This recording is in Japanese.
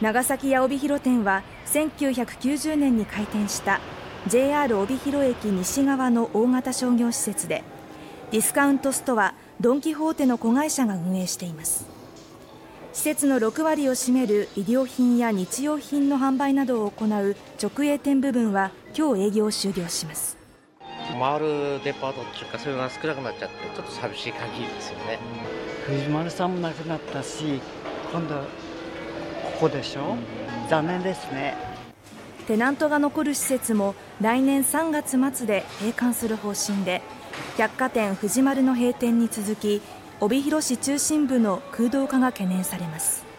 長崎屋帯広店は1990年に開店した JR 帯広駅西側の大型商業施設でディスカウントストアドン・キホーテの子会社が運営しています。施設の6割を占める衣料品や日用品の販売などを行う直営店部分は今日営業を終了します。回るデパートっていうかそういうのが少なくなっちゃってちょっと寂しい限りですよね。藤丸さんも亡くなったし今度こでしょ、残念ですね。テナントが残る施設も来年3月末で閉館する方針で百貨店藤丸の閉店に続き帯広市中心部の空洞化が懸念されます。